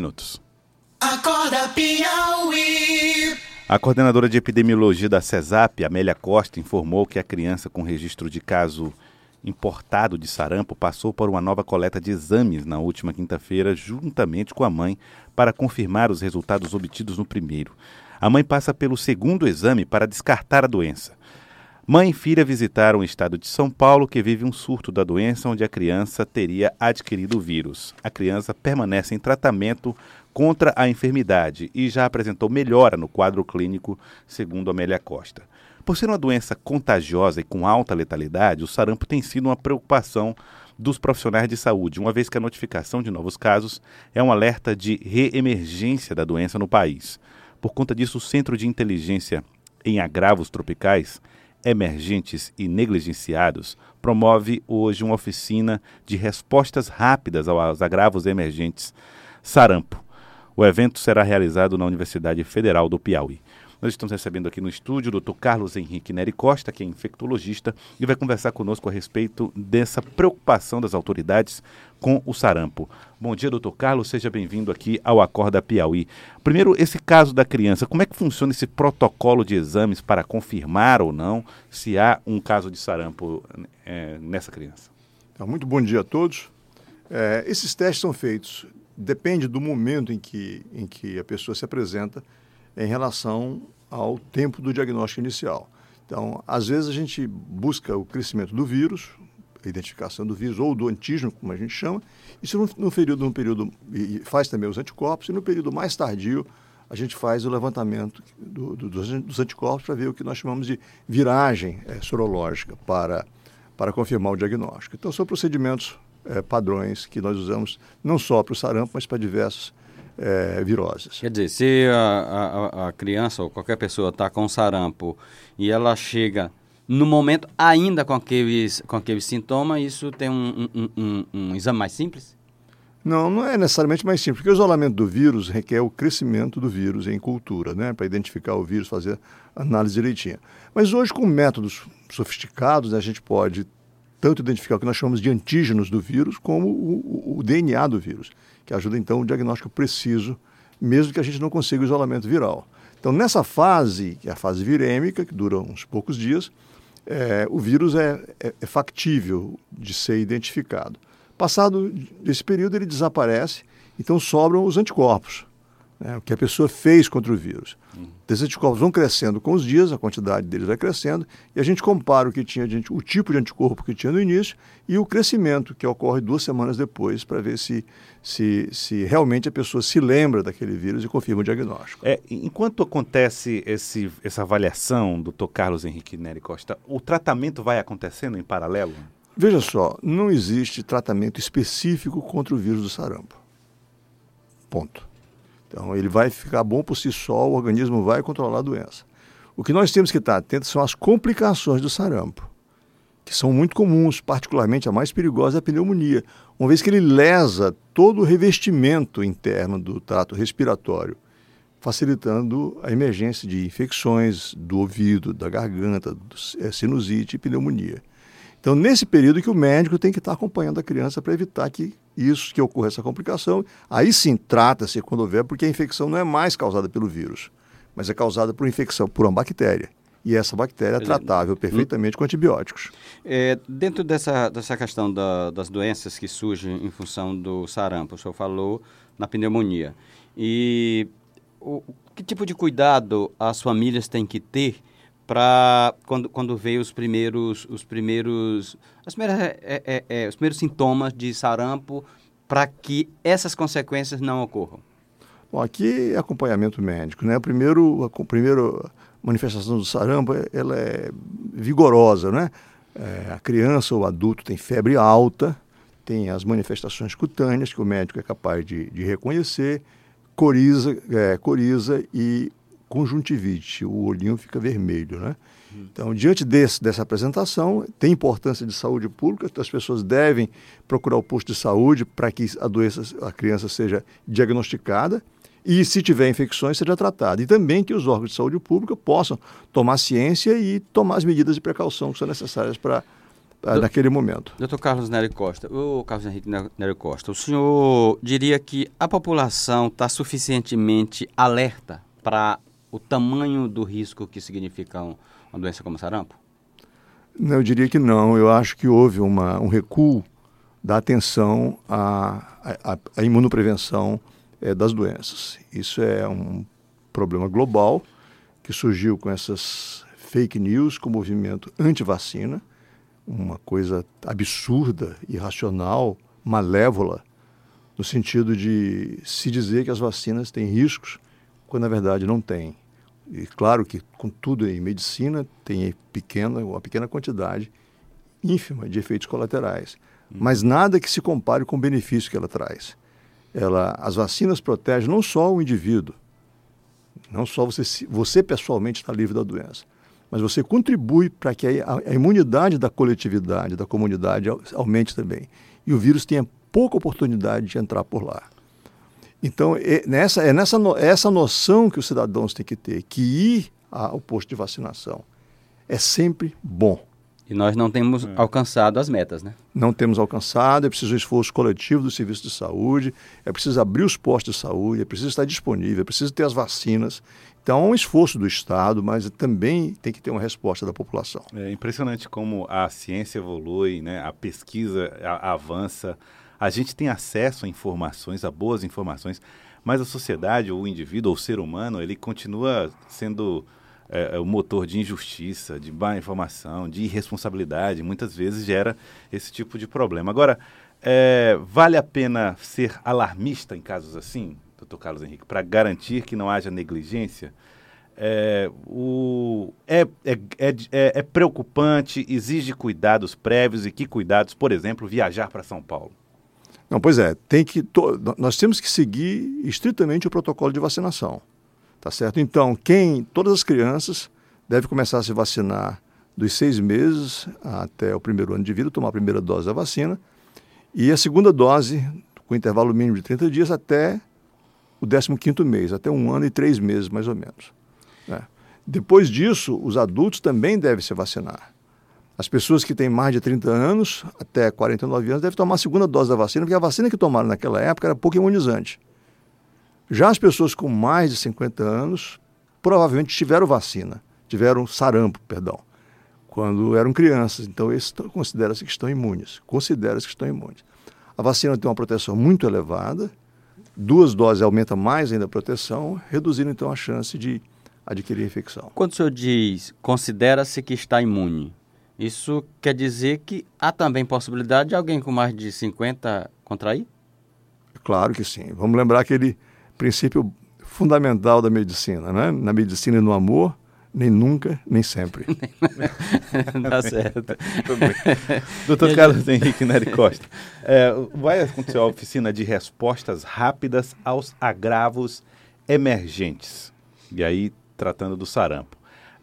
minutos. Acorda Piauí. A coordenadora de epidemiologia da CESAP, Amélia Costa, informou que a criança com registro de caso importado de sarampo passou por uma nova coleta de exames na última quinta-feira, juntamente com a mãe, para confirmar os resultados obtidos no primeiro. A mãe passa pelo segundo exame para descartar a doença. Mãe e filha visitaram o estado de São Paulo, que vive um surto da doença onde a criança teria adquirido o vírus. A criança permanece em tratamento contra a enfermidade e já apresentou melhora no quadro clínico, segundo Amélia Costa. Por ser uma doença contagiosa e com alta letalidade, o sarampo tem sido uma preocupação dos profissionais de saúde, uma vez que a notificação de novos casos é um alerta de reemergência da doença no país. Por conta disso, o Centro de Inteligência em Agravos Tropicais emergentes e negligenciados, promove hoje uma oficina de respostas rápidas aos agravos emergentes Sarampo. O evento será realizado na Universidade Federal do Piauí. Nós estamos recebendo aqui no estúdio o Dr. Carlos Henrique Neri Costa, que é infectologista, e vai conversar conosco a respeito dessa preocupação das autoridades com o sarampo. Bom dia, doutor Carlos, seja bem-vindo aqui ao Acorda Piauí. Primeiro, esse caso da criança, como é que funciona esse protocolo de exames para confirmar ou não se há um caso de sarampo é, nessa criança? Então, muito bom dia a todos. É, esses testes são feitos, depende do momento em que, em que a pessoa se apresenta, em relação ao tempo do diagnóstico inicial. Então, às vezes a gente busca o crescimento do vírus, a identificação do vírus ou do antígeno, como a gente chama, isso no, período, no período e faz também os anticorpos, e no período mais tardio a gente faz o levantamento do, do, dos anticorpos para ver o que nós chamamos de viragem é, sorológica para, para confirmar o diagnóstico. Então, são procedimentos é, padrões que nós usamos não só para o sarampo, mas para diversos é. Quer dizer, se a, a, a criança ou qualquer pessoa está com sarampo e ela chega no momento ainda com aqueles, com aqueles sintomas, isso tem um, um, um, um exame mais simples? Não, não é necessariamente mais simples, porque o isolamento do vírus requer o crescimento do vírus em cultura, né, para identificar o vírus, fazer análise direitinha. Mas hoje, com métodos sofisticados, né, a gente pode tanto identificar o que nós chamamos de antígenos do vírus, como o, o, o DNA do vírus que ajuda então o diagnóstico preciso, mesmo que a gente não consiga o isolamento viral. Então, nessa fase, que é a fase virêmica, que dura uns poucos dias, é, o vírus é, é, é factível de ser identificado. Passado esse período, ele desaparece, então sobram os anticorpos né, o que a pessoa fez contra o vírus. Uhum. Esses anticorpos vão crescendo com os dias, a quantidade deles vai crescendo, e a gente compara o que tinha de, o tipo de anticorpo que tinha no início e o crescimento que ocorre duas semanas depois para ver se, se, se realmente a pessoa se lembra daquele vírus e confirma o diagnóstico. É, enquanto acontece esse, essa avaliação, doutor Carlos Henrique Neri Costa, o tratamento vai acontecendo em paralelo? Veja só, não existe tratamento específico contra o vírus do sarampo. Ponto. Então, ele vai ficar bom por si só, o organismo vai controlar a doença. O que nós temos que estar atentos são as complicações do sarampo, que são muito comuns, particularmente a mais perigosa é a pneumonia, uma vez que ele lesa todo o revestimento interno do trato respiratório, facilitando a emergência de infecções do ouvido, da garganta, é, sinusite e pneumonia. Então, nesse período que o médico tem que estar acompanhando a criança para evitar que isso, que ocorra essa complicação. Aí sim, trata-se quando houver, porque a infecção não é mais causada pelo vírus, mas é causada por infecção por uma bactéria. E essa bactéria é tratável perfeitamente com antibióticos. É, dentro dessa, dessa questão da, das doenças que surgem em função do sarampo, o senhor falou na pneumonia. E o, que tipo de cuidado as famílias têm que ter para quando, quando veio os primeiros os primeiros as é, é, é, os primeiros sintomas de sarampo para que essas consequências não ocorram? Bom, aqui é acompanhamento médico, né? Primeiro, a, primeiro manifestação do sarampo ela é vigorosa, né? É, a criança ou adulto tem febre alta, tem as manifestações cutâneas que o médico é capaz de, de reconhecer, coriza, é, coriza e conjuntivite, o olhinho fica vermelho, né? Então, diante desse, dessa apresentação, tem importância de saúde pública, as pessoas devem procurar o posto de saúde para que a doença, a criança seja diagnosticada e, se tiver infecções, seja tratada. E também que os órgãos de saúde pública possam tomar ciência e tomar as medidas de precaução que são necessárias para naquele momento. Doutor Carlos Nery Costa, o Carlos Henrique Nery Costa, o senhor diria que a população está suficientemente alerta para o tamanho do risco que significa uma doença como sarampo? Não, eu diria que não. Eu acho que houve uma, um recuo da atenção à, à, à imunoprevenção é, das doenças. Isso é um problema global que surgiu com essas fake news, com o movimento anti-vacina, uma coisa absurda, irracional, malévola, no sentido de se dizer que as vacinas têm riscos, quando na verdade não têm. E claro que, com tudo em medicina, tem pequena, uma pequena quantidade ínfima de efeitos colaterais, uhum. mas nada que se compare com o benefício que ela traz. Ela, as vacinas protegem não só o indivíduo, não só você, você pessoalmente está livre da doença, mas você contribui para que a, a, imunidade da coletividade, da comunidade, aumente também. E o vírus tenha pouca oportunidade de entrar por lá. Então, é nessa, é nessa é essa noção que os cidadãos têm que ter, que ir ao posto de vacinação é sempre bom. E nós não temos é. alcançado as metas, né? Não temos alcançado, é preciso um esforço coletivo do serviço de saúde, é preciso abrir os postos de saúde, é preciso estar disponível, é preciso ter as vacinas. Então, é um esforço do Estado, mas também tem que ter uma resposta da população. É impressionante como a ciência evolui, né? a pesquisa avança, a gente tem acesso a informações, a boas informações, mas a sociedade, ou o indivíduo, ou o ser humano, ele continua sendo é, é, o motor de injustiça, de má informação, de irresponsabilidade, muitas vezes gera esse tipo de problema. Agora, é, vale a pena ser alarmista em casos assim, doutor Carlos Henrique, para garantir que não haja negligência? É, o, é, é, é, é, é preocupante, exige cuidados prévios e que cuidados, por exemplo, viajar para São Paulo? Não, pois é, tem que to... nós temos que seguir estritamente o protocolo de vacinação, tá certo? Então, quem, todas as crianças devem começar a se vacinar dos seis meses até o primeiro ano de vida, tomar a primeira dose da vacina, e a segunda dose, com intervalo mínimo de 30 dias, até o 15º mês, até um ano e três meses, mais ou menos. Né? Depois disso, os adultos também devem se vacinar. As pessoas que têm mais de 30 anos, até 49 anos, devem tomar a segunda dose da vacina, porque a vacina que tomaram naquela época era pouco imunizante. Já as pessoas com mais de 50 anos provavelmente tiveram vacina, tiveram sarampo, perdão, quando eram crianças. Então, considera-se que estão imunes. Considera-se que estão imunes. A vacina tem uma proteção muito elevada, duas doses aumenta mais ainda a proteção, reduzindo então a chance de adquirir infecção. Quando o senhor diz considera-se que está imune, isso quer dizer que há também possibilidade de alguém com mais de 50 contrair? Claro que sim. Vamos lembrar aquele princípio fundamental da medicina, né? Na medicina e no amor, nem nunca, nem sempre. tá certo. Doutor Carlos Henrique Nery Costa, é, vai acontecer a oficina de respostas rápidas aos agravos emergentes. E aí, tratando do sarampo.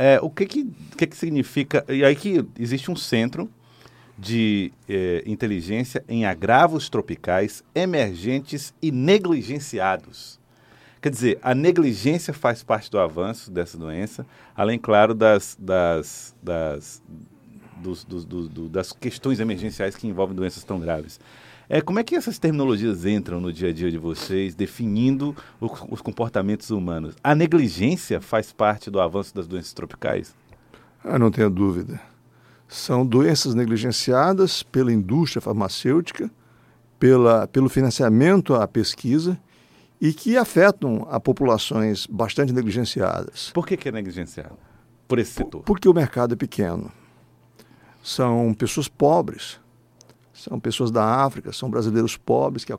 É, o que que, que que significa... E aí que existe um centro de é, inteligência em agravos tropicais emergentes e negligenciados. Quer dizer, a negligência faz parte do avanço dessa doença, além, claro, das, das, das, dos, dos, do, das questões emergenciais que envolvem doenças tão graves. É, como é que essas terminologias entram no dia a dia de vocês, definindo o, os comportamentos humanos? A negligência faz parte do avanço das doenças tropicais? Ah, não tenho dúvida. São doenças negligenciadas pela indústria farmacêutica, pela, pelo financiamento à pesquisa e que afetam a populações bastante negligenciadas. Por que, que é negligenciado? Por esse setor? Porque o mercado é pequeno. São pessoas pobres são pessoas da África, são brasileiros pobres que,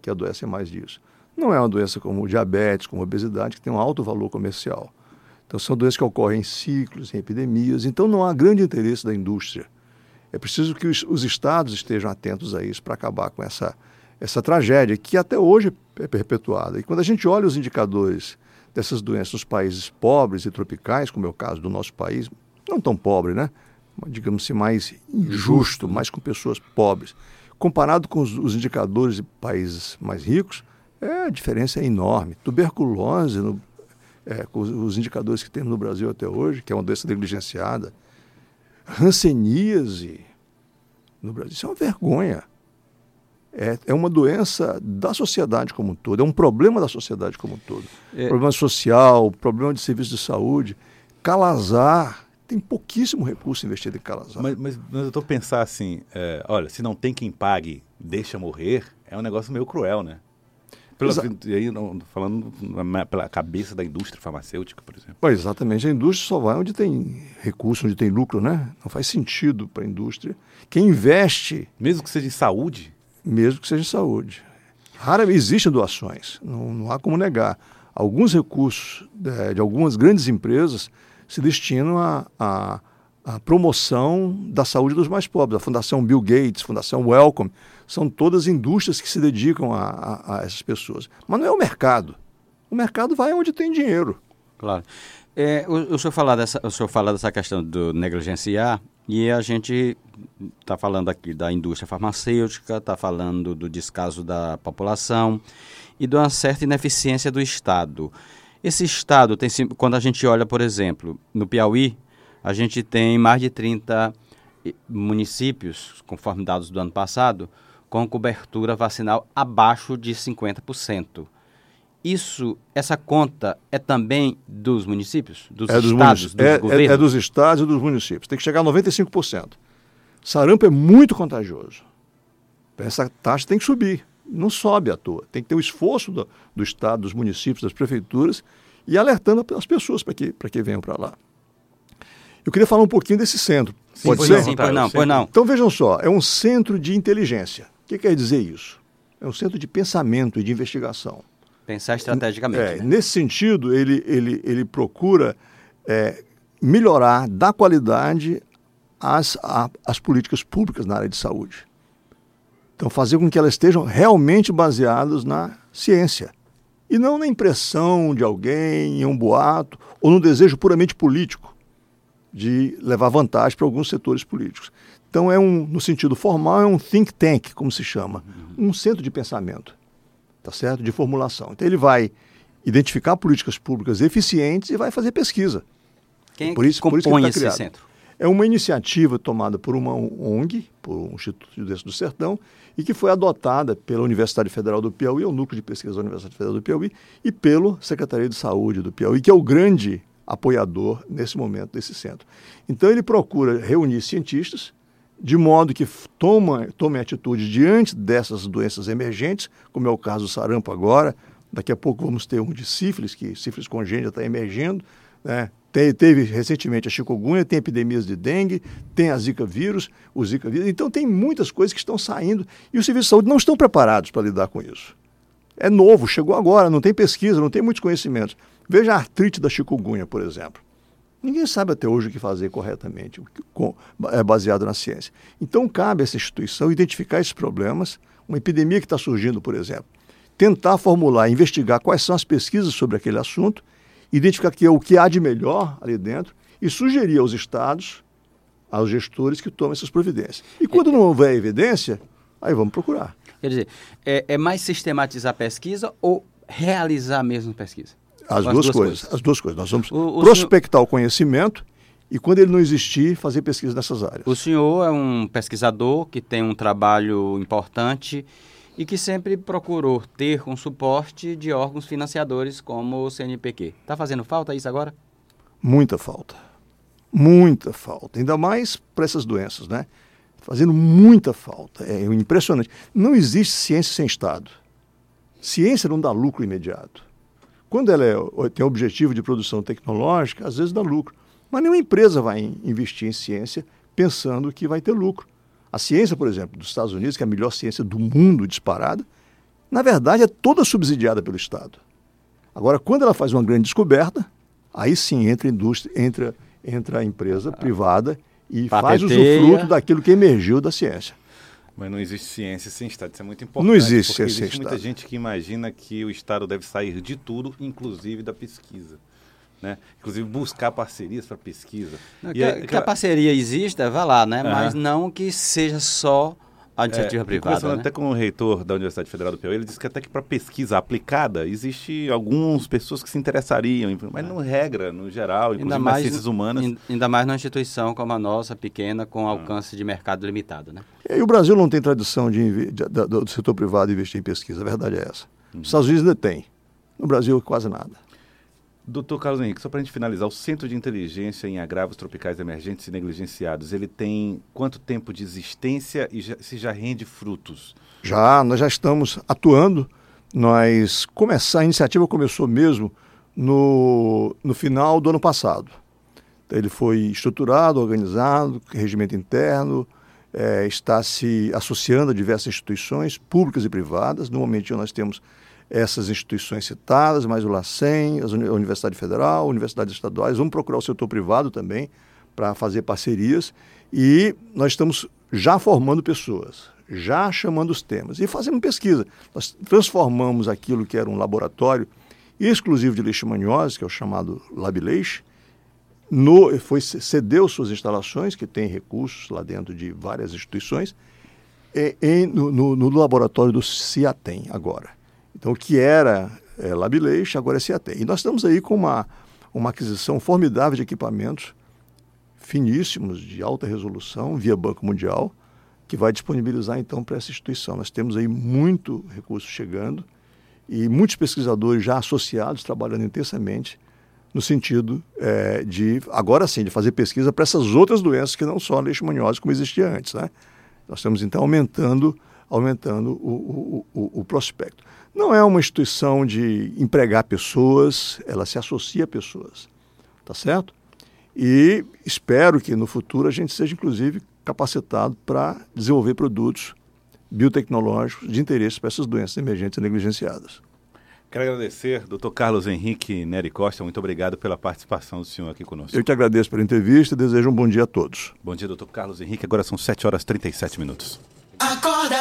que adoecem mais disso. Não é uma doença como diabetes, como obesidade, que tem um alto valor comercial. Então, são doenças que ocorrem em ciclos, em epidemias. Então, não há grande interesse da indústria. É preciso que os, os estados estejam atentos a isso para acabar com essa, essa tragédia que até hoje é perpetuada. E quando a gente olha os indicadores dessas doenças nos países pobres e tropicais, como é o caso do nosso país, não tão pobre, né? Digamos assim, mais injusto, mais com pessoas pobres. Comparado com os, os indicadores de países mais ricos, é, a diferença é enorme. Tuberculose, no, é, com os, os, indicadores que temos no Brasil até hoje, que é uma doença negligenciada, hanseníase, no Brasil. Isso é uma vergonha. É, é uma doença da sociedade como um todo, é um problema da sociedade como um todo. É. Problema social, problema de serviço de saúde. Calazar, tem pouquíssimo recurso investido em Calazar. Mas, mas, mas eu estou pensando assim, é, olha, se não tem quem pague, deixa morrer, é um negócio meio cruel, né? Pela, e aí, não, falando na- pela cabeça da indústria farmacêutica, por exemplo. Bom, exatamente, a indústria só vai onde tem recurso, onde tem lucro, né? Não faz sentido para a indústria. Quem investe, Mesmo que seja em saúde, mesmo que seja em saúde. Raramente existem doações, não, não há como negar. Alguns recursos de, de algumas grandes empresas se destinam à à- promoção da saúde dos mais pobres. A Fundação Bill Gates, Fundação Wellcome, são todas indústrias que se dedicam a, a- a essas pessoas. Mas não é o mercado. O mercado vai onde tem dinheiro. Claro. É, o, o, senhor fala dessa, o senhor fala dessa questão do negligenciar e a gente está falando aqui da indústria farmacêutica, está falando do descaso da população e de uma certa ineficiência do Estado. Esse Estado tem, quando a gente olha, por exemplo, no Piauí, a gente tem mais de 30 i- municípios, conforme dados do ano passado, com cobertura vacinal abaixo de 50%. Isso, essa conta é também dos municípios, dos É dos, estados, munici- dos é- é- governos? é dos estados e dos municípios. Tem que chegar a 95%. Sarampo é muito contagioso. Essa taxa tem que subir. Não sobe à toa. Tem que ter o esforço do, do estado, dos municípios, das prefeituras e alertando as pessoas para que, que venham para lá. Eu queria falar um pouquinho desse centro. Sim, Pode pois ser? não, Sim, pois não, pois não. Então vejam só, é um centro de inteligência. O que quer dizer isso? É um centro de pensamento e de investigação. Pensar estrategicamente. É, né? Nesse sentido, ele, ele, ele procura é, melhorar, dar qualidade às, a- às políticas públicas na área de saúde. Então, fazer com que elas estejam realmente baseadas na ciência. E não na impressão de alguém, em um boato, ou no desejo puramente político de levar vantagem para alguns setores políticos. Então, é um, no sentido formal, é um think tank, como se chama, um centro de pensamento tá certo? De formulação. Então ele vai identificar políticas públicas eficientes e vai fazer pesquisa. Quem por isso- por isso que compõe ele tá esse criado. centro? É uma iniciativa tomada por uma ONG, por um Instituto desse do Sertão, e que foi adotada pela Universidade Federal do Piauí, o núcleo de pesquisa da Universidade Federal do Piauí, e pelo Secretaria de Saúde do Piauí, que é o grande apoiador nesse momento desse centro. Então ele procura reunir cientistas de modo que toma, tome atitude diante dessas doenças emergentes, como é o caso do sarampo agora. Daqui a pouco vamos ter um de sífilis, que sífilis congênita está emergindo. Né? Te- teve recentemente a chikungunya, tem epidemias de dengue, tem a zika vírus, o zika vírus. Então tem muitas coisas que estão saindo e os serviços de saúde não estão preparados para lidar com isso. É novo, chegou agora, não tem pesquisa, não tem muitos conhecimentos. Veja a artrite da chikungunya, por exemplo. Ninguém sabe até hoje o que fazer corretamente, é baseado na ciência. Então, cabe a essa instituição identificar esses problemas, uma epidemia que está surgindo, por exemplo, tentar formular, investigar quais são as pesquisas sobre aquele assunto, identificar que é o que há de melhor ali dentro e sugerir aos estados, aos gestores que tomem essas providências. E quando não houver evidência, aí vamos procurar. Quer dizer, é, é mais sistematizar a pesquisa ou realizar mesmo pesquisa? As, Ou duas, coisas, As duas coisas. Nós vamos O- o prospectar o conhecimento e, quando ele não existir, fazer pesquisa nessas áreas. O senhor é um pesquisador que tem um trabalho importante e que sempre procurou ter um suporte de órgãos financiadores como o CNPq. Está fazendo falta isso agora? Muita falta. Muita falta. Ainda mais para essas doenças, né? Fazendo muita falta. É impressionante. Não existe ciência sem Estado. Ciência não dá lucro imediato. Quando ela é- tem objetivo de produção tecnológica, às vezes dá lucro. Mas nenhuma empresa vai in- investir em ciência pensando que vai ter lucro. A ciência, por exemplo, dos Estados Unidos, que é a melhor ciência do mundo disparada, na verdade é toda subsidiada pelo Estado. Agora, quando ela faz uma grande descoberta, aí sim entra a indústria, entra, entra a empresa privada e faz Patenteia. usufruto daquilo que emergiu da ciência. Mas não existe ciência sem Estado. Isso é muito importante. Não existe ciência sem existe muita Estado. gente que imagina que o Estado deve sair de tudo, inclusive da pesquisa. Né? Inclusive buscar parcerias para pesquisa. Não, E que, é- a- que a parceria exista, vá lá, né? Aham. Mas não que seja só a iniciativa É, privada. Conversando Né? até com o reitor da Universidade Federal do Piauí, ele disse que até que para pesquisa aplicada, existe algumas pessoas que se interessariam, mas não regra, no geral, inclusive nas ciências humanas. ain- Ainda mais numa instituição como a nossa, pequena, com alcance de mercado limitado, né? E o Brasil não tem tradição de, de, de, do setor privado investir em pesquisa, a verdade é essa. Os Estados Unidos ainda tem. No Brasil, quase nada. Doutor Carlos Henrique, só para a gente finalizar, o Centro de Inteligência em Agravos Tropicais Emergentes e Negligenciados, ele tem quanto tempo de existência e já, se já rende frutos? Já, nós já estamos atuando. Nós começar, a iniciativa começou mesmo no, no final do ano passado. Então, ele foi estruturado, organizado, regimento interno, é, está se associando a diversas instituições públicas e privadas. No momento nós temos essas instituições citadas, mais o LACEN, a Universidade Federal, universidades estaduais. Vamos procurar o setor privado também para fazer parcerias e nós estamos já formando pessoas, já chamando os temas e fazendo pesquisa. Nós transformamos aquilo que era um laboratório exclusivo de leishmaniose, que é o chamado LabLeish, no, foi, cedeu suas instalações, que tem recursos lá dentro de várias instituições, em, no, no, no laboratório do CIATEM agora. Então, o que era é, Labileixo, agora é CIATEM. E nós estamos aí com uma, uma aquisição formidável de equipamentos finíssimos, de alta resolução, via Banco Mundial, que vai disponibilizar então para essa instituição. Nós temos aí muito recurso chegando e muitos pesquisadores já associados, trabalhando intensamente no sentido é, de, agora sim, de fazer pesquisa para essas outras doenças que não só a leishmaniose como existia antes. Né? Nós estamos então aumentando, aumentando o, o, o, o prospecto. Não é uma instituição de empregar pessoas, ela se associa a pessoas, tá certo? E espero que no futuro a gente seja, inclusive, capacitado para desenvolver produtos biotecnológicos de interesse para essas doenças emergentes e negligenciadas. Quero agradecer, doutor Carlos Henrique Neri Costa, muito obrigado pela participação do senhor aqui conosco. Eu te agradeço pela entrevista e desejo um bom dia a todos. Bom dia, doutor Carlos Henrique. Agora são 7 horas e 37 minutos. Acorda